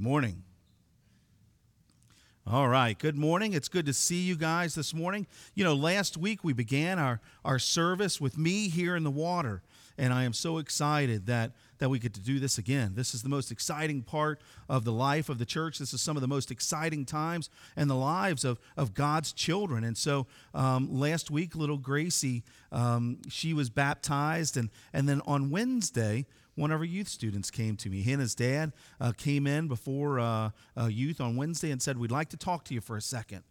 Morning. All right, good morning. It's good to see you guys this morning. You know, last week we began our, our service with me here in the water, and I am so excited that, that we get to do this again. This is the most exciting part of the life of the church. This is some of the most exciting times in the lives of, of God's children. And so um, last week, little Gracie, um, she was baptized, and, and then on Wednesday, one of our youth students came to me. He and his dad uh, came in before uh, uh, youth on Wednesday and said, We'd like to talk to you for a second.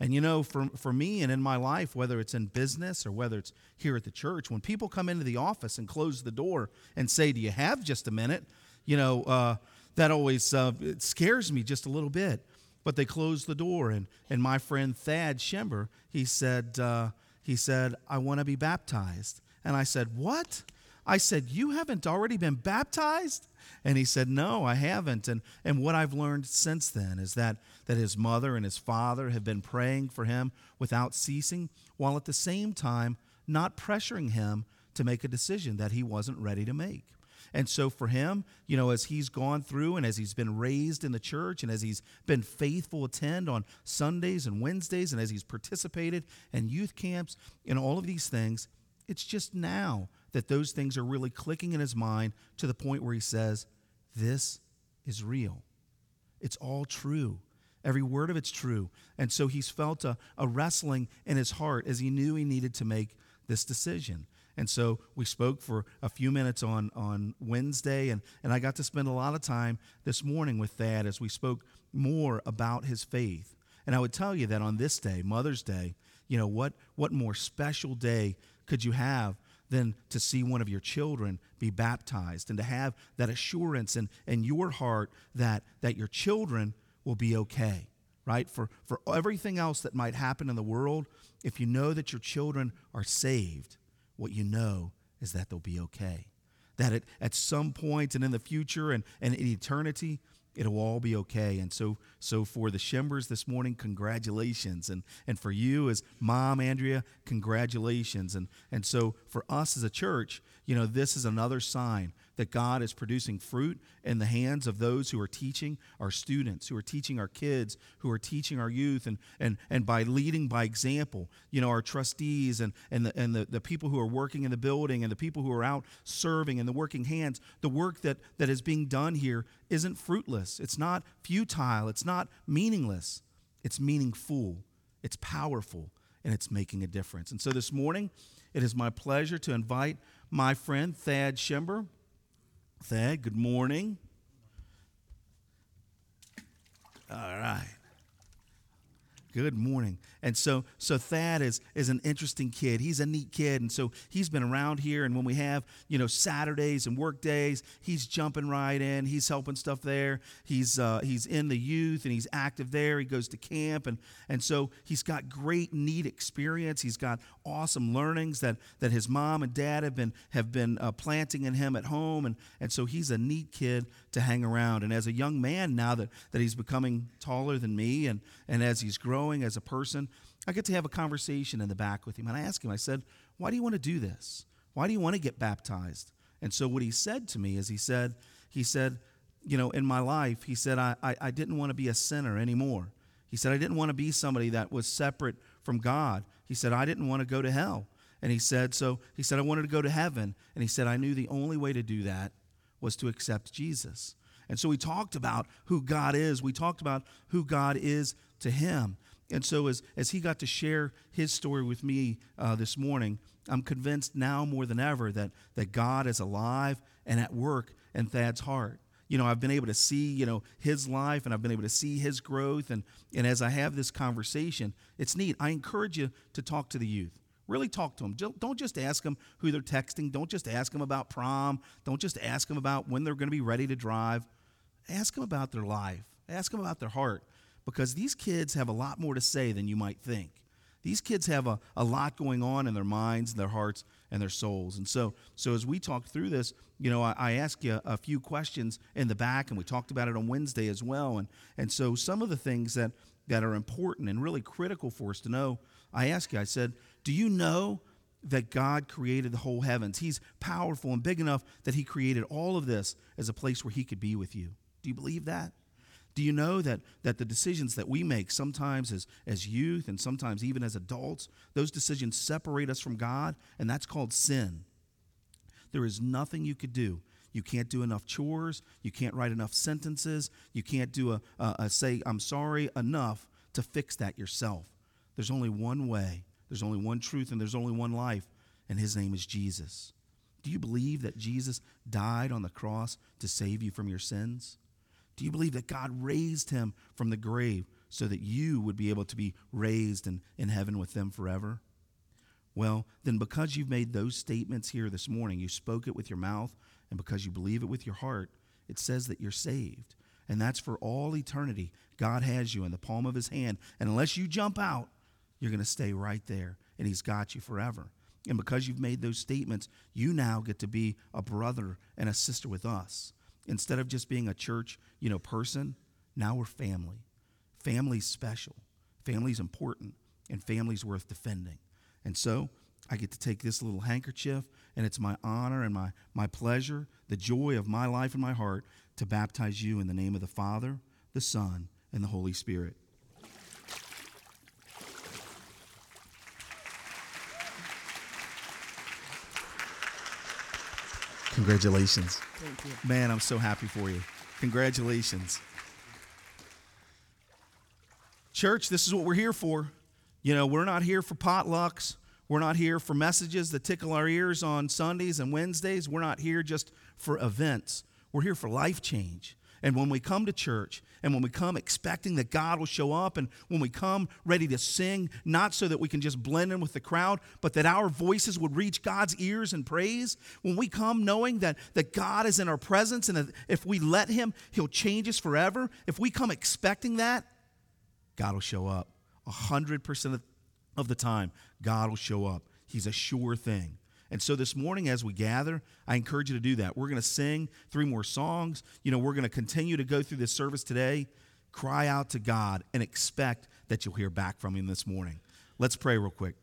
And you know, for, for me and in my life, whether it's in business or whether it's here at the church, when people come into the office and close the door and say, Do you have just a minute? You know, uh, that always uh, scares me just a little bit. But they closed the door, and, and my friend Thad Schember, he said, uh, he said, I want to be baptized. And I said, What? I said, You haven't already been baptized? And he said, No, I haven't. And, and what I've learned since then is that, that his mother and his father have been praying for him without ceasing, while at the same time not pressuring him to make a decision that he wasn't ready to make. And so for him, you know, as he's gone through and as he's been raised in the church and as he's been faithful attend on Sundays and Wednesdays and as he's participated in youth camps and all of these things, it's just now that those things are really clicking in his mind to the point where he says, This is real. It's all true. Every word of it's true. And so he's felt a, a wrestling in his heart as he knew he needed to make this decision. And so we spoke for a few minutes on, on Wednesday, and, and I got to spend a lot of time this morning with Thad as we spoke more about his faith. And I would tell you that on this day, Mother's Day, you know, what, what more special day could you have than to see one of your children be baptized and to have that assurance in, in your heart that, that your children will be okay, right? For, for everything else that might happen in the world, if you know that your children are saved, what you know is that they'll be okay. That it, at some point and in the future and, and in eternity, it'll all be okay. And so, so for the Schembers this morning, congratulations. And, and for you as mom, Andrea, congratulations. And, and so for us as a church, you know, this is another sign that God is producing fruit in the hands of those who are teaching our students, who are teaching our kids, who are teaching our youth, and, and, and by leading by example, you know, our trustees and, and, the, and the, the people who are working in the building and the people who are out serving and the working hands, the work that, that is being done here isn't fruitless. It's not futile. It's not meaningless. It's meaningful. It's powerful. And it's making a difference. And so this morning, it is my pleasure to invite my friend Thad Schember. Thad, good morning. All right. Good morning. And so, so Thad is, is an interesting kid. He's a neat kid. And so he's been around here. And when we have, you know, Saturdays and work days, he's jumping right in. He's helping stuff there. He's, uh, he's in the youth and he's active there. He goes to camp. And, and so he's got great, neat experience. He's got awesome learnings that, that his mom and dad have been, have been uh, planting in him at home. And, and so he's a neat kid to hang around. And as a young man now that, that he's becoming taller than me and, and as he's growing, as a person, I get to have a conversation in the back with him. And I asked him, I said, Why do you want to do this? Why do you want to get baptized? And so what he said to me is he said, he said, you know, in my life, he said, I, I, I didn't want to be a sinner anymore. He said, I didn't want to be somebody that was separate from God. He said, I didn't want to go to hell. And he said, so he said, I wanted to go to heaven. And he said, I knew the only way to do that was to accept Jesus. And so we talked about who God is. We talked about who God is to him. And so, as, as he got to share his story with me uh, this morning, I'm convinced now more than ever that, that God is alive and at work in Thad's heart. You know, I've been able to see, you know, his life and I've been able to see his growth. And, and as I have this conversation, it's neat. I encourage you to talk to the youth. Really talk to them. Don't just ask them who they're texting. Don't just ask them about prom. Don't just ask them about when they're going to be ready to drive. Ask them about their life. Ask them about their heart because these kids have a lot more to say than you might think. These kids have a, a lot going on in their minds, their hearts, and their souls. And so, so as we talk through this, you know, I, I asked you a few questions in the back, and we talked about it on Wednesday as well. And, and so some of the things that, that are important and really critical for us to know, I asked you, I said, do you know that God created the whole heavens? He's powerful and big enough that he created all of this as a place where he could be with you. Do you believe that? Do you know that, that the decisions that we make sometimes as, as youth and sometimes even as adults, those decisions separate us from God, and that's called sin. There is nothing you could do. You can't do enough chores. You can't write enough sentences. You can't do a, a, a say, I'm sorry enough to fix that yourself. There's only one way, there's only one truth, and there's only one life, and his name is Jesus. Do you believe that Jesus died on the cross to save you from your sins? Do you believe that God raised him from the grave so that you would be able to be raised in, in heaven with them forever? Well, then, because you've made those statements here this morning, you spoke it with your mouth, and because you believe it with your heart, it says that you're saved. And that's for all eternity. God has you in the palm of his hand. And unless you jump out, you're going to stay right there, and he's got you forever. And because you've made those statements, you now get to be a brother and a sister with us. Instead of just being a church, you know, person, now we're family. Family's special. Family's important, and family's worth defending. And so I get to take this little handkerchief, and it's my honor and my, my pleasure, the joy of my life and my heart, to baptize you in the name of the Father, the Son, and the Holy Spirit. Congratulations. Thank you. Man, I'm so happy for you. Congratulations. Church, this is what we're here for. You know, we're not here for potlucks. We're not here for messages that tickle our ears on Sundays and Wednesdays. We're not here just for events. We're here for life change. And when we come to church and when we come expecting that God will show up and when we come ready to sing, not so that we can just blend in with the crowd, but that our voices would reach God's ears in praise, when we come knowing that, that God is in our presence and that if we let Him, He'll change us forever, if we come expecting that, God will show up. 100% of the time, God will show up. He's a sure thing. And so this morning, as we gather, I encourage you to do that. We're going to sing three more songs. You know, we're going to continue to go through this service today. Cry out to God and expect that you'll hear back from Him this morning. Let's pray real quick.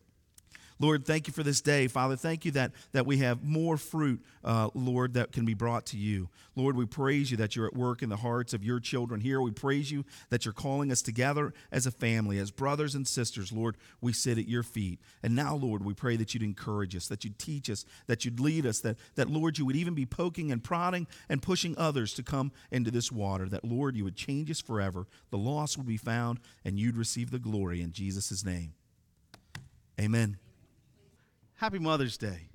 Lord, thank you for this day. Father, thank you that, that we have more fruit, uh, Lord, that can be brought to you. Lord, we praise you that you're at work in the hearts of your children here. We praise you that you're calling us together as a family, as brothers and sisters. Lord, we sit at your feet. And now, Lord, we pray that you'd encourage us, that you'd teach us, that you'd lead us, that, that Lord, you would even be poking and prodding and pushing others to come into this water, that, Lord, you would change us forever. The lost would be found, and you'd receive the glory in Jesus' name. Amen. Happy Mother's Day.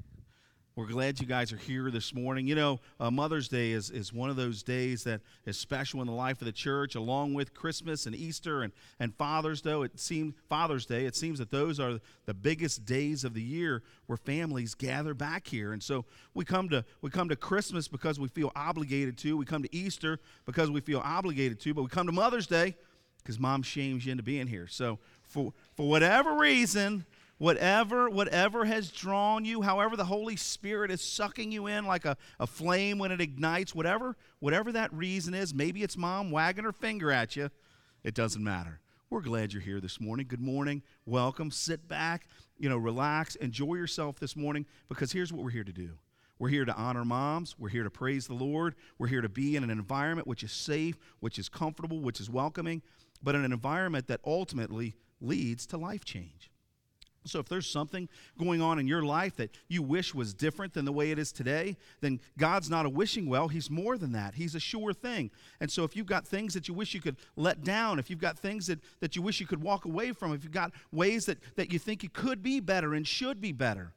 We're glad you guys are here this morning. You know, uh, Mother's Day is, is one of those days that is special in the life of the church, along with Christmas and Easter and, and Father's Day. It seems Father's Day. It seems that those are the biggest days of the year where families gather back here. And so we come to we come to Christmas because we feel obligated to. We come to Easter because we feel obligated to. But we come to Mother's Day because Mom shames you into being here. So for for whatever reason whatever whatever has drawn you however the holy spirit is sucking you in like a, a flame when it ignites whatever whatever that reason is maybe it's mom wagging her finger at you it doesn't matter we're glad you're here this morning good morning welcome sit back you know relax enjoy yourself this morning because here's what we're here to do we're here to honor moms. We're here to praise the Lord. We're here to be in an environment which is safe, which is comfortable, which is welcoming, but in an environment that ultimately leads to life change. So, if there's something going on in your life that you wish was different than the way it is today, then God's not a wishing well. He's more than that. He's a sure thing. And so, if you've got things that you wish you could let down, if you've got things that, that you wish you could walk away from, if you've got ways that, that you think you could be better and should be better,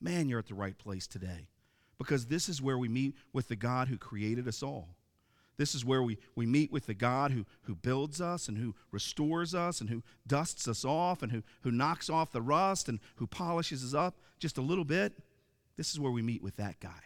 man, you're at the right place today. Because this is where we meet with the God who created us all. This is where we, we meet with the God who, who builds us and who restores us and who dusts us off and who, who knocks off the rust and who polishes us up just a little bit. This is where we meet with that guy.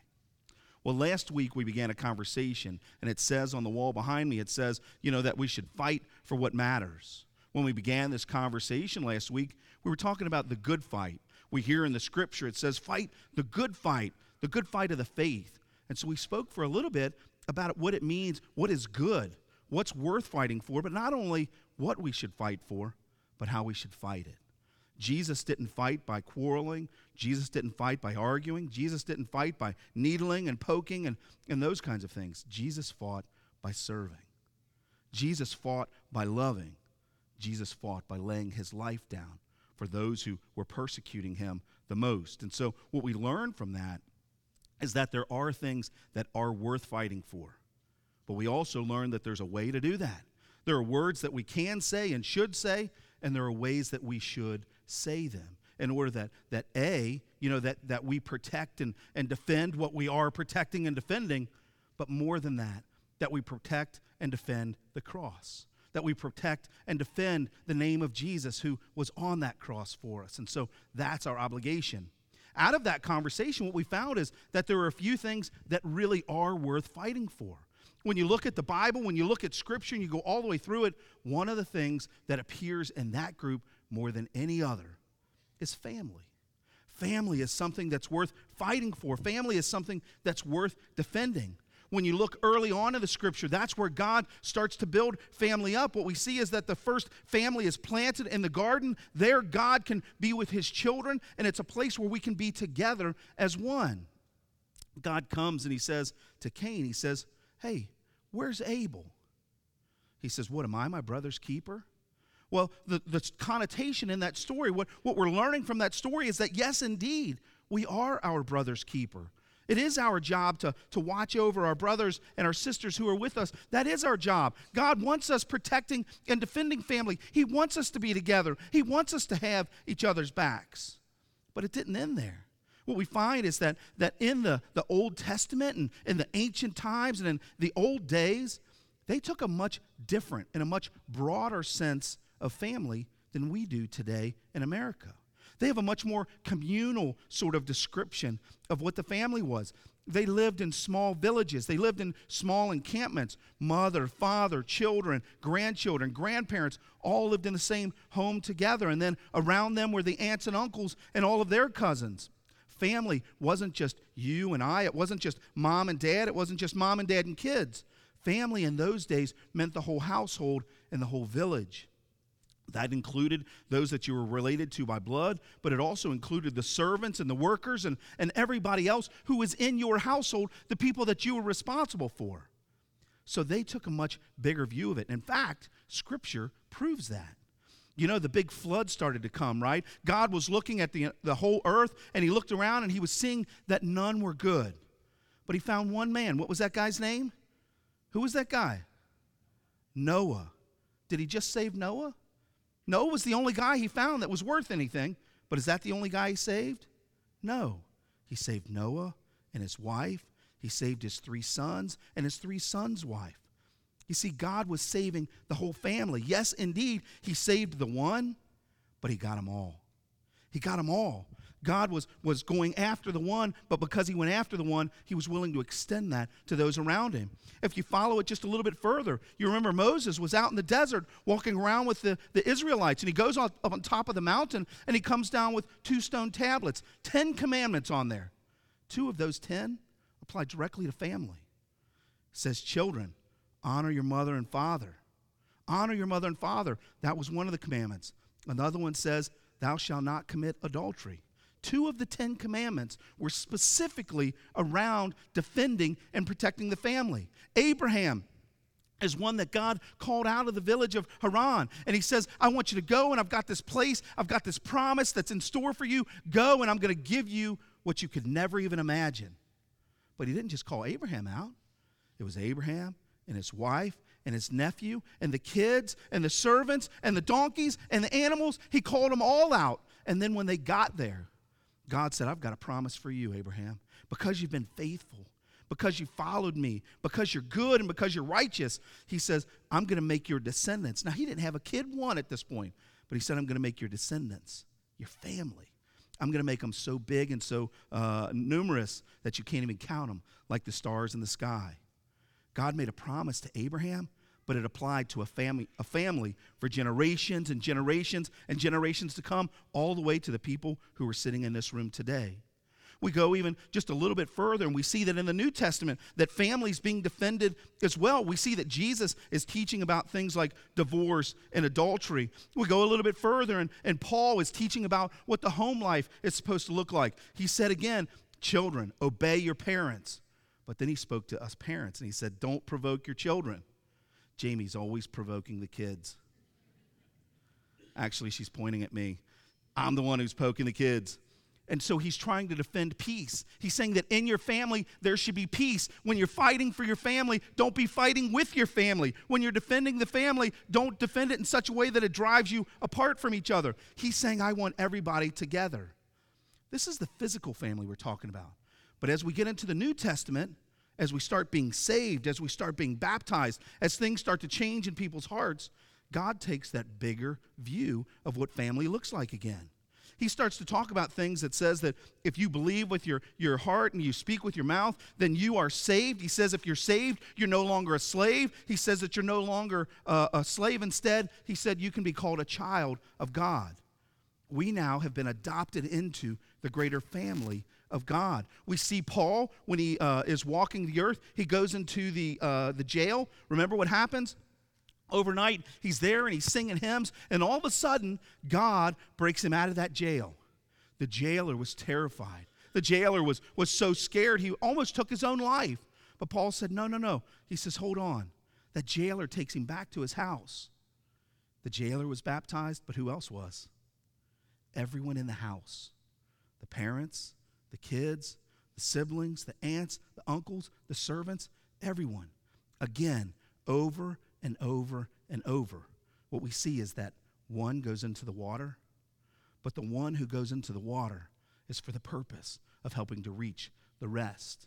Well, last week we began a conversation, and it says on the wall behind me, it says, you know, that we should fight for what matters. When we began this conversation last week, we were talking about the good fight. We hear in the scripture, it says, fight the good fight, the good fight of the faith. And so we spoke for a little bit about what it means, what is good, what's worth fighting for, but not only what we should fight for, but how we should fight it. Jesus didn't fight by quarreling. Jesus didn't fight by arguing. Jesus didn't fight by needling and poking and, and those kinds of things. Jesus fought by serving. Jesus fought by loving. Jesus fought by laying his life down for those who were persecuting him the most. And so, what we learn from that is that there are things that are worth fighting for. But we also learn that there's a way to do that. There are words that we can say and should say, and there are ways that we should say them in order that, that A, you know, that, that we protect and, and defend what we are protecting and defending, but more than that, that we protect and defend the cross, that we protect and defend the name of Jesus who was on that cross for us. And so that's our obligation. Out of that conversation, what we found is that there are a few things that really are worth fighting for. When you look at the Bible, when you look at Scripture, and you go all the way through it, one of the things that appears in that group more than any other is family. Family is something that's worth fighting for. Family is something that's worth defending. When you look early on in the scripture, that's where God starts to build family up. What we see is that the first family is planted in the garden. There, God can be with his children, and it's a place where we can be together as one. God comes and he says to Cain, He says, Hey, where's Abel? He says, What am I, my brother's keeper? Well, the, the connotation in that story, what, what we're learning from that story is that, yes, indeed, we are our brother's keeper. It is our job to, to watch over our brothers and our sisters who are with us. That is our job. God wants us protecting and defending family. He wants us to be together, He wants us to have each other's backs. But it didn't end there. What we find is that, that in the, the Old Testament and in the ancient times and in the old days, they took a much different and a much broader sense of family than we do today in America. They have a much more communal sort of description of what the family was. They lived in small villages. They lived in small encampments. Mother, father, children, grandchildren, grandparents all lived in the same home together. And then around them were the aunts and uncles and all of their cousins. Family wasn't just you and I, it wasn't just mom and dad, it wasn't just mom and dad and kids. Family in those days meant the whole household and the whole village. That included those that you were related to by blood, but it also included the servants and the workers and, and everybody else who was in your household, the people that you were responsible for. So they took a much bigger view of it. In fact, Scripture proves that. You know, the big flood started to come, right? God was looking at the, the whole earth and he looked around and he was seeing that none were good. But he found one man. What was that guy's name? Who was that guy? Noah. Did he just save Noah? Noah was the only guy he found that was worth anything, but is that the only guy he saved? No. He saved Noah and his wife, he saved his three sons and his three sons' wife. You see, God was saving the whole family. Yes, indeed, he saved the one, but he got them all. He got them all. God was, was going after the one, but because he went after the one, he was willing to extend that to those around him. If you follow it just a little bit further, you remember Moses was out in the desert walking around with the, the Israelites, and he goes up, on top of the mountain and he comes down with two stone tablets, 10 commandments on there. Two of those 10 apply directly to family. It says, Children, honor your mother and father. Honor your mother and father. That was one of the commandments. Another one says, Thou shalt not commit adultery. Two of the Ten Commandments were specifically around defending and protecting the family. Abraham is one that God called out of the village of Haran. And he says, I want you to go, and I've got this place, I've got this promise that's in store for you. Go, and I'm going to give you what you could never even imagine. But he didn't just call Abraham out, it was Abraham and his wife and his nephew and the kids and the servants and the donkeys and the animals. He called them all out. And then when they got there, God said, I've got a promise for you, Abraham. Because you've been faithful, because you followed me, because you're good and because you're righteous, he says, I'm going to make your descendants. Now, he didn't have a kid one at this point, but he said, I'm going to make your descendants, your family. I'm going to make them so big and so uh, numerous that you can't even count them, like the stars in the sky. God made a promise to Abraham but it applied to a family, a family for generations and generations and generations to come, all the way to the people who are sitting in this room today. We go even just a little bit further and we see that in the New Testament that families being defended as well. We see that Jesus is teaching about things like divorce and adultery. We go a little bit further and, and Paul is teaching about what the home life is supposed to look like. He said again, children, obey your parents. But then he spoke to us parents and he said, don't provoke your children. Jamie's always provoking the kids. Actually, she's pointing at me. I'm the one who's poking the kids. And so he's trying to defend peace. He's saying that in your family, there should be peace. When you're fighting for your family, don't be fighting with your family. When you're defending the family, don't defend it in such a way that it drives you apart from each other. He's saying, I want everybody together. This is the physical family we're talking about. But as we get into the New Testament, as we start being saved, as we start being baptized, as things start to change in people's hearts, God takes that bigger view of what family looks like again he starts to talk about things that says that if you believe with your, your heart and you speak with your mouth, then you are saved. He says if you're saved, you're no longer a slave. He says that you're no longer uh, a slave. Instead, he said you can be called a child of God. We now have been adopted into the greater family of God. We see Paul when he uh, is walking the earth, he goes into the, uh, the jail. Remember what happens? Overnight, he's there and he's singing hymns, and all of a sudden, God breaks him out of that jail. The jailer was terrified. The jailer was, was so scared, he almost took his own life. But Paul said, No, no, no. He says, Hold on. That jailer takes him back to his house. The jailer was baptized, but who else was? Everyone in the house the parents, the kids, the siblings, the aunts, the uncles, the servants, everyone. Again, over and over and over, what we see is that one goes into the water, but the one who goes into the water is for the purpose of helping to reach the rest.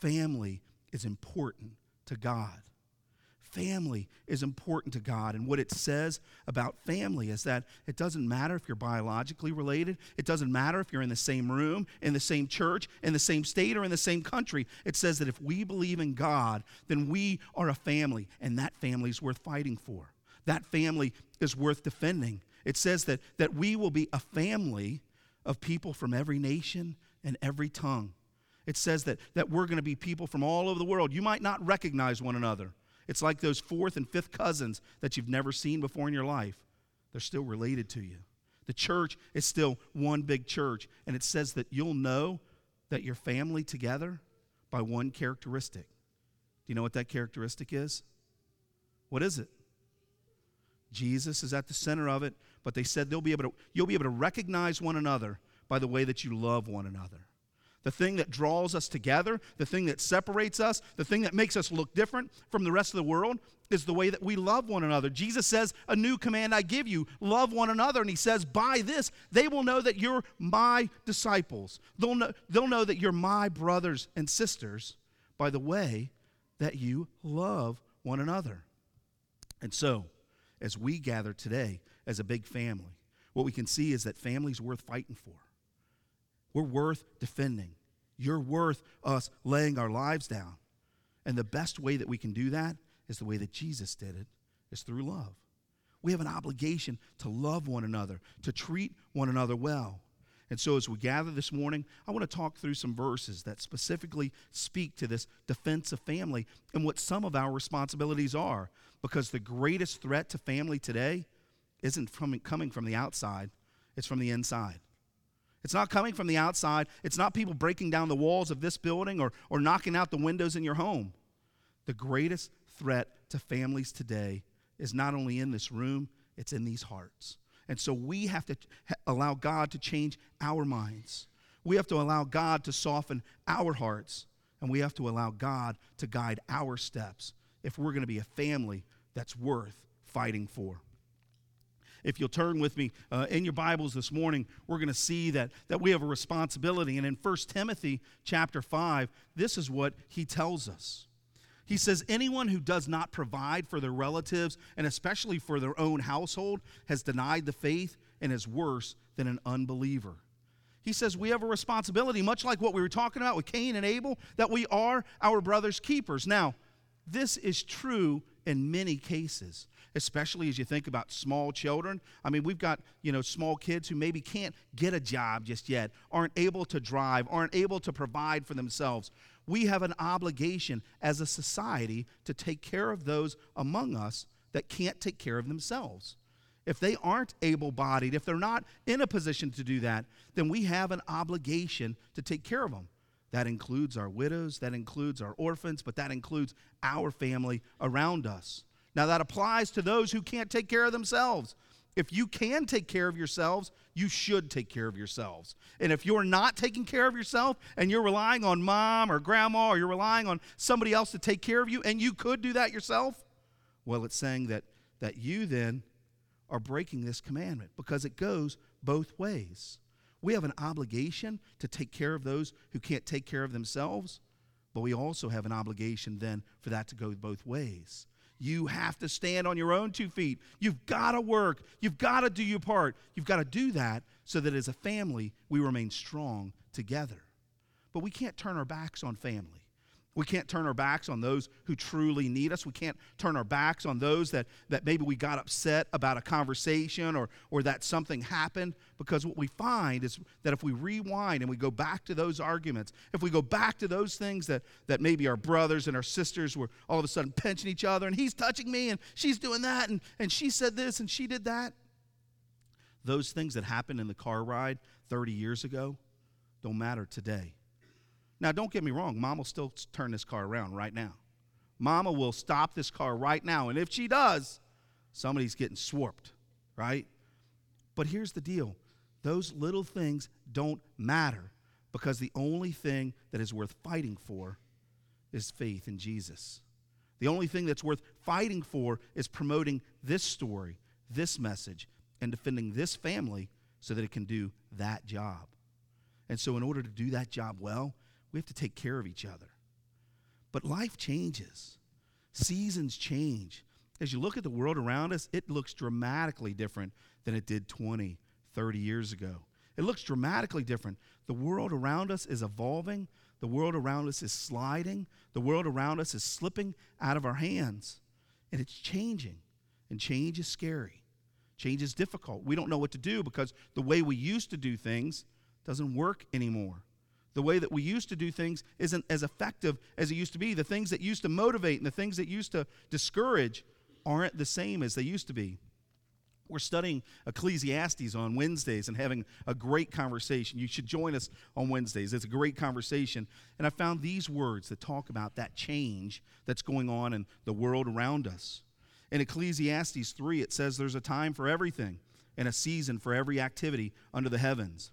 Family is important to God. Family is important to God. And what it says about family is that it doesn't matter if you're biologically related, it doesn't matter if you're in the same room, in the same church, in the same state, or in the same country. It says that if we believe in God, then we are a family, and that family is worth fighting for. That family is worth defending. It says that, that we will be a family of people from every nation and every tongue. It says that, that we're going to be people from all over the world. You might not recognize one another. It's like those fourth and fifth cousins that you've never seen before in your life. They're still related to you. The church is still one big church, and it says that you'll know that you're family together by one characteristic. Do you know what that characteristic is? What is it? Jesus is at the center of it, but they said they'll be able to, you'll be able to recognize one another by the way that you love one another the thing that draws us together, the thing that separates us, the thing that makes us look different from the rest of the world is the way that we love one another. Jesus says, A new command I give you love one another. And he says, By this, they will know that you're my disciples. They'll know, they'll know that you're my brothers and sisters by the way that you love one another. And so, as we gather today as a big family, what we can see is that family's worth fighting for. We're worth defending. You're worth us laying our lives down. And the best way that we can do that is the way that Jesus did it, is through love. We have an obligation to love one another, to treat one another well. And so, as we gather this morning, I want to talk through some verses that specifically speak to this defense of family and what some of our responsibilities are. Because the greatest threat to family today isn't from, coming from the outside, it's from the inside. It's not coming from the outside. It's not people breaking down the walls of this building or, or knocking out the windows in your home. The greatest threat to families today is not only in this room, it's in these hearts. And so we have to allow God to change our minds. We have to allow God to soften our hearts. And we have to allow God to guide our steps if we're going to be a family that's worth fighting for if you'll turn with me uh, in your Bibles this morning, we're going to see that, that we have a responsibility. And in 1 Timothy chapter 5, this is what he tells us. He says, Anyone who does not provide for their relatives, and especially for their own household, has denied the faith and is worse than an unbeliever. He says we have a responsibility, much like what we were talking about with Cain and Abel, that we are our brother's keepers. Now, this is true in many cases especially as you think about small children. I mean, we've got, you know, small kids who maybe can't get a job just yet, aren't able to drive, aren't able to provide for themselves. We have an obligation as a society to take care of those among us that can't take care of themselves. If they aren't able bodied, if they're not in a position to do that, then we have an obligation to take care of them. That includes our widows, that includes our orphans, but that includes our family around us. Now, that applies to those who can't take care of themselves. If you can take care of yourselves, you should take care of yourselves. And if you're not taking care of yourself and you're relying on mom or grandma or you're relying on somebody else to take care of you and you could do that yourself, well, it's saying that, that you then are breaking this commandment because it goes both ways. We have an obligation to take care of those who can't take care of themselves, but we also have an obligation then for that to go both ways. You have to stand on your own two feet. You've got to work. You've got to do your part. You've got to do that so that as a family, we remain strong together. But we can't turn our backs on family. We can't turn our backs on those who truly need us. We can't turn our backs on those that, that maybe we got upset about a conversation or, or that something happened. Because what we find is that if we rewind and we go back to those arguments, if we go back to those things that, that maybe our brothers and our sisters were all of a sudden pinching each other and he's touching me and she's doing that and, and she said this and she did that, those things that happened in the car ride 30 years ago don't matter today now, don't get me wrong, mom will still turn this car around right now. Mama will stop this car right now. And if she does, somebody's getting swarped, right? But here's the deal those little things don't matter because the only thing that is worth fighting for is faith in Jesus. The only thing that's worth fighting for is promoting this story, this message, and defending this family so that it can do that job. And so, in order to do that job well, we have to take care of each other. But life changes, seasons change. As you look at the world around us, it looks dramatically different than it did 20, 30 years ago. It looks dramatically different. The world around us is evolving, the world around us is sliding, the world around us is slipping out of our hands, and it's changing. And change is scary. Change is difficult. We don't know what to do because the way we used to do things doesn't work anymore. The way that we used to do things isn't as effective as it used to be. The things that used to motivate and the things that used to discourage aren't the same as they used to be. We're studying Ecclesiastes on Wednesdays and having a great conversation. You should join us on Wednesdays. It's a great conversation. And I found these words that talk about that change that's going on in the world around us. In Ecclesiastes 3, it says there's a time for everything and a season for every activity under the heavens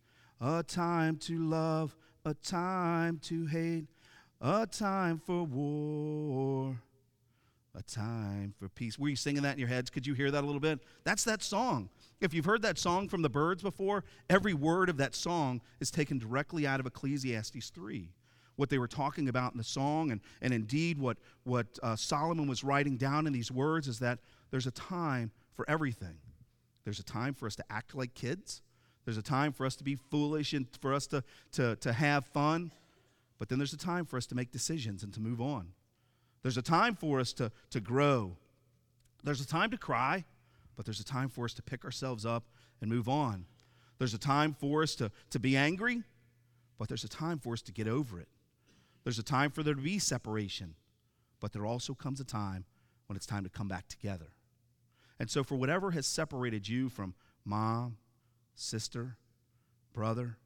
a time to love, a time to hate, a time for war, a time for peace. Were you singing that in your heads? Could you hear that a little bit? That's that song. If you've heard that song from the Byrds before, every word of that song is taken directly out of Ecclesiastes 3 what they were talking about in the song, and, and indeed what, what uh, Solomon was writing down in these words is that there's a time for everything. There's a time for us to act like kids, there's a time for us to be foolish and for us to, to, to have fun, but then there's a time for us to make decisions and to move on. There's a time for us to, to grow. There's a time to cry, but there's a time for us to pick ourselves up and move on. There's a time for us to, to be angry, but there's a time for us to get over it. There's a time for there to be separation, but there also comes a time when it's time to come back together. And so, for whatever has separated you from mom, sister, brother,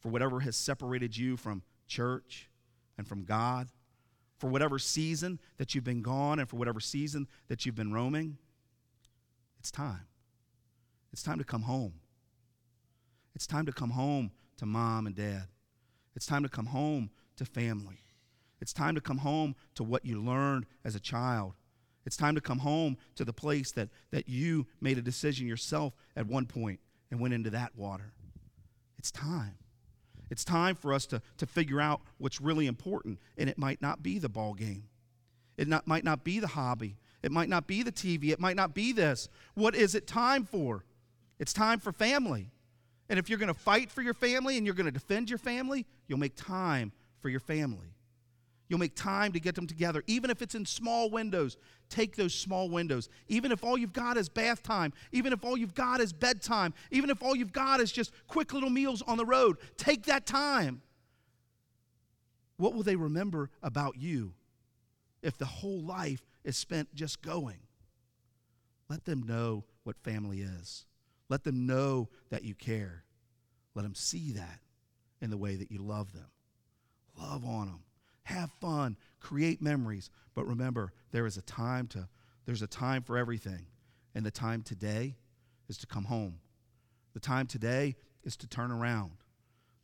for whatever has separated you from church and from God, for whatever season that you've been gone and for whatever season that you've been roaming. It's time. It's time to come home. It's time to come home to mom and dad. It's time to come home to family. It's time to come home to what you learned as a child. It's time to come home to the place that, that you made a decision yourself at one point and went into that water. It's time. It's time for us to, to figure out what's really important, and it might not be the ball game. It not, might not be the hobby. It might not be the TV. It might not be this. What is it time for? It's time for family. And if you're going to fight for your family and you're going to defend your family, you'll make time for your family. You'll make time to get them together. Even if it's in small windows, take those small windows. Even if all you've got is bath time, even if all you've got is bedtime, even if all you've got is just quick little meals on the road, take that time. What will they remember about you if the whole life is spent just going? Let them know what family is. Let them know that you care. Let them see that in the way that you love them. Love on them have fun, create memories. But remember, there is a time to there's a time for everything. And the time today is to come home. The time today is to turn around.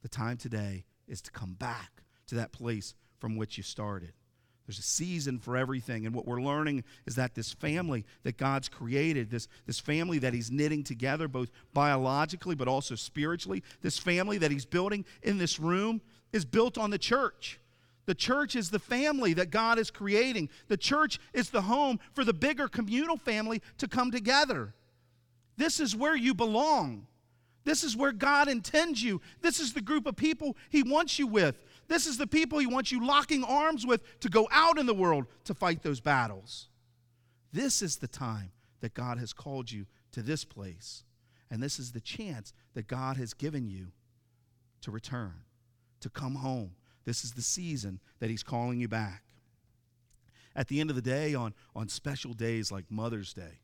The time today is to come back to that place from which you started. There's a season for everything. And what we're learning is that this family that God's created, this, this family that He's knitting together, both biologically but also spiritually, this family that He's building in this room is built on the church. The church is the family that God is creating. The church is the home for the bigger communal family to come together. This is where you belong. This is where God intends you. This is the group of people He wants you with. This is the people He wants you locking arms with to go out in the world to fight those battles. This is the time that God has called you to this place. And this is the chance that God has given you to return, to come home, this is the season that He's calling you back. At the end of the day, on, on special days like Mother's Day,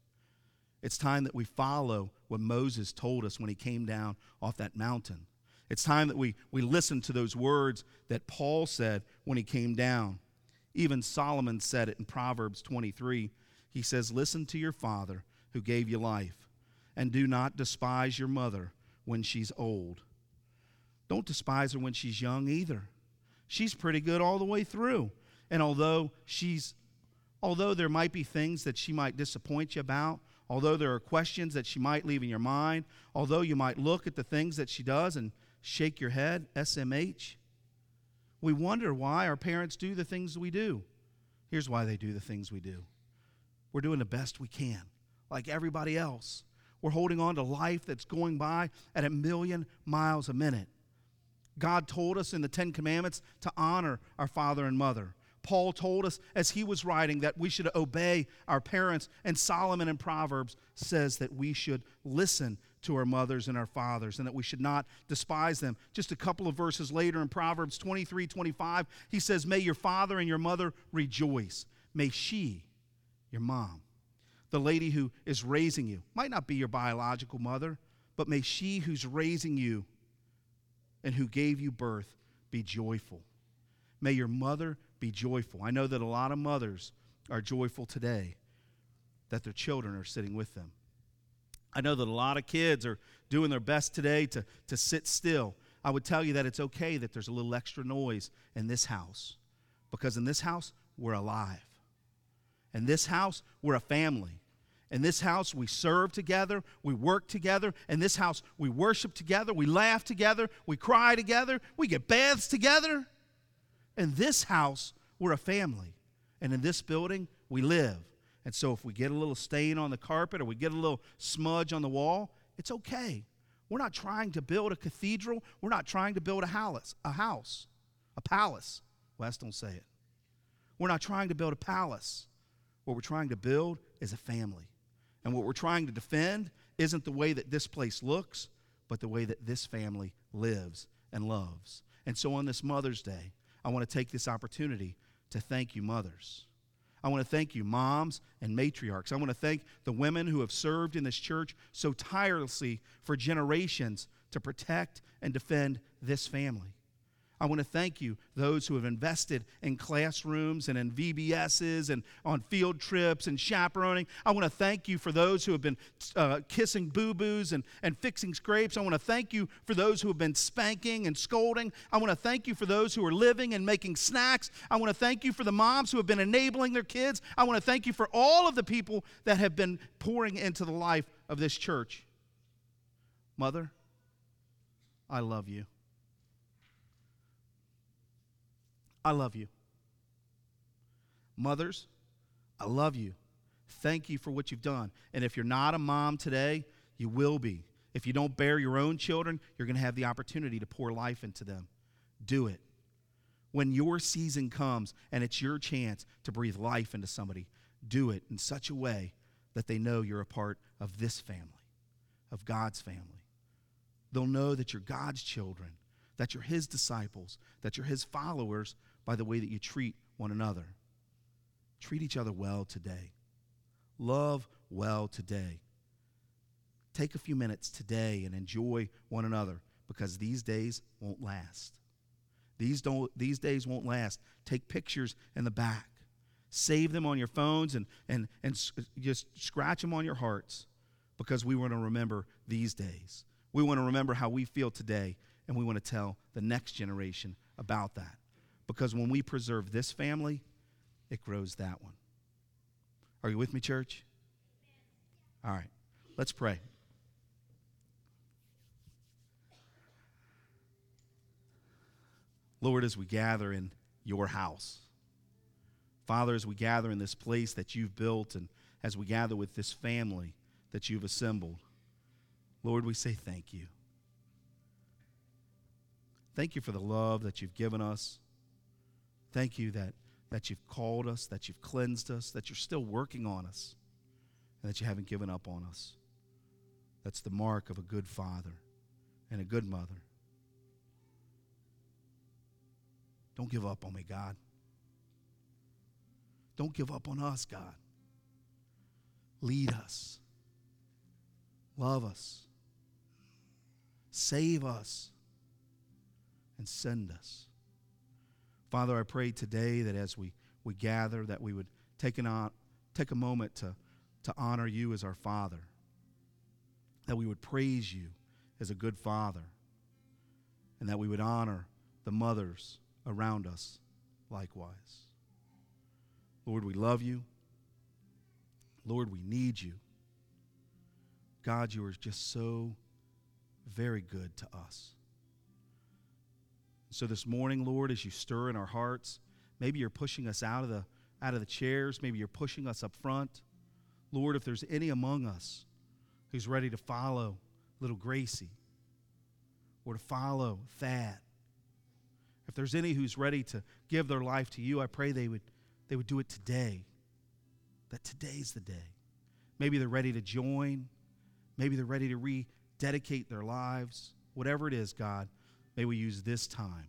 it's time that we follow what Moses told us when he came down off that mountain. It's time that we, we listen to those words that Paul said when he came down. Even Solomon said it in Proverbs 23. He says, Listen to your father who gave you life, and do not despise your mother when she's old. Don't despise her when she's young either she's pretty good all the way through. And although she's although there might be things that she might disappoint you about, although there are questions that she might leave in your mind, although you might look at the things that she does and shake your head, SMH, we wonder why our parents do the things we do. Here's why they do the things we do. We're doing the best we can, like everybody else. We're holding on to life that's going by at a million miles a minute. God told us in the Ten Commandments to honor our father and mother. Paul told us as he was writing that we should obey our parents, and Solomon in Proverbs says that we should listen to our mothers and our fathers and that we should not despise them. Just a couple of verses later in Proverbs 23 25, he says, May your father and your mother rejoice. May she, your mom, the lady who is raising you, might not be your biological mother, but may she who's raising you and who gave you birth be joyful. May your mother be joyful. I know that a lot of mothers are joyful today that their children are sitting with them. I know that a lot of kids are doing their best today to, to sit still. I would tell you that it's okay that there's a little extra noise in this house because in this house, we're alive. In this house, we're a family. In this house, we serve together, we work together. In this house, we worship together, we laugh together, we cry together, we get baths together. In this house, we're a family. And in this building, we live. And so if we get a little stain on the carpet or we get a little smudge on the wall, it's okay. We're not trying to build a cathedral. We're not trying to build a house, a house, a palace. West don't say it. We're not trying to build a palace. What we're trying to build is a family. And what we're trying to defend isn't the way that this place looks, but the way that this family lives and loves. And so on this Mother's Day, I want to take this opportunity to thank you, mothers. I want to thank you, moms and matriarchs. I want to thank the women who have served in this church so tirelessly for generations to protect and defend this family. I want to thank you, those who have invested in classrooms and in VBSs and on field trips and chaperoning. I want to thank you for those who have been uh, kissing boo boos and, and fixing scrapes. I want to thank you for those who have been spanking and scolding. I want to thank you for those who are living and making snacks. I want to thank you for the moms who have been enabling their kids. I want to thank you for all of the people that have been pouring into the life of this church. Mother, I love you. I love you. Mothers, I love you. Thank you for what you've done. And if you're not a mom today, you will be. If you don't bear your own children, you're going to have the opportunity to pour life into them. Do it. when your season comes and it's your chance to breathe life into somebody, do it in such a way that they know you're a part of this family, of God's family. They'll know that you're God's children, that you're His disciples, that you're His followers by the way that you treat one another. Treat each other well today. Love well today. Take a few minutes today and enjoy one another because these days won't last. These, don't, these days won't last. Take pictures in the back. Save them on your phones and, and, and just scratch them on your hearts because we want to remember these days. We want to remember how we feel today, and we want to tell the next generation about that. Because when we preserve this family, it grows that one. Are you with me, church? All right, let's pray. Lord, as we gather in your house, Father, as we gather in this place that you've built and as we gather with this family that you've assembled, Lord, we say thank you. Thank you for the love that you've given us. Thank you that, that you've called us, that you've cleansed us, that you're still working on us, and that you haven't given up on us. That's the mark of a good father and a good mother. Don't give up on me, God. Don't give up on us, God. Lead us. Love us. Save us. And send us. Father, I pray today that as we, we gather, that we would take, an, take a moment to, to honor you as our Father, that we would praise you as a good Father, and that we would honor the mothers around us likewise. Lord, we love you. Lord, we need you. God, you are just so very good to us. So this morning, Lord, as you stir in our hearts, maybe you're pushing us out of the out of the chairs, maybe you're pushing us up front. Lord, if there's any among us who's ready to follow little Gracie or to follow Thad if there's any who's ready to give their life to you, I pray they would, they would do it today. That today's the day. Maybe they're ready to join. Maybe they're ready to rededicate their lives. Whatever it is, God, may we use this time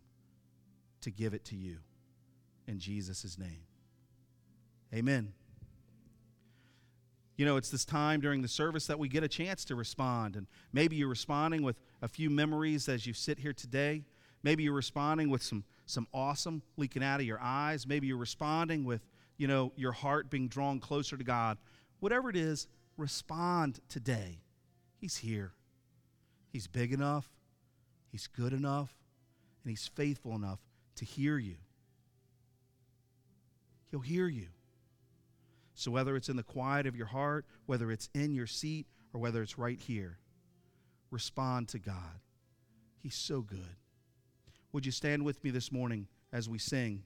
to give it to you. In Jesus' name. Amen. You know, it's this time during the service that we get a chance to respond. And maybe you're responding with a few memories as you sit here today. Maybe you're responding with some, some awesome leaking out of your eyes. Maybe you're responding with, you know, your heart being drawn closer to God. Whatever it is, respond today. He's here. He's big enough, He's good enough, and He's faithful enough to hear you. He'll hear you. So, whether it's in the quiet of your heart, whether it's in your seat, or whether it's right here, respond to God. He's so good. Would you stand with me this morning as we sing?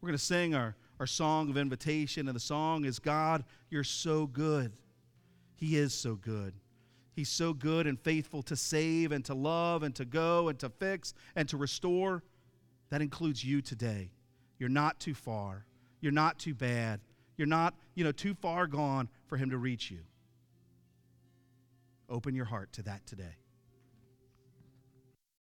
We're going to sing our, our song of invitation, and the song is God, you're so good. He is so good. He's so good and faithful to save and to love and to go and to fix and to restore. That includes you today. You're not too far. You're not too bad. You're not, you know, too far gone for him to reach you. Open your heart to that today.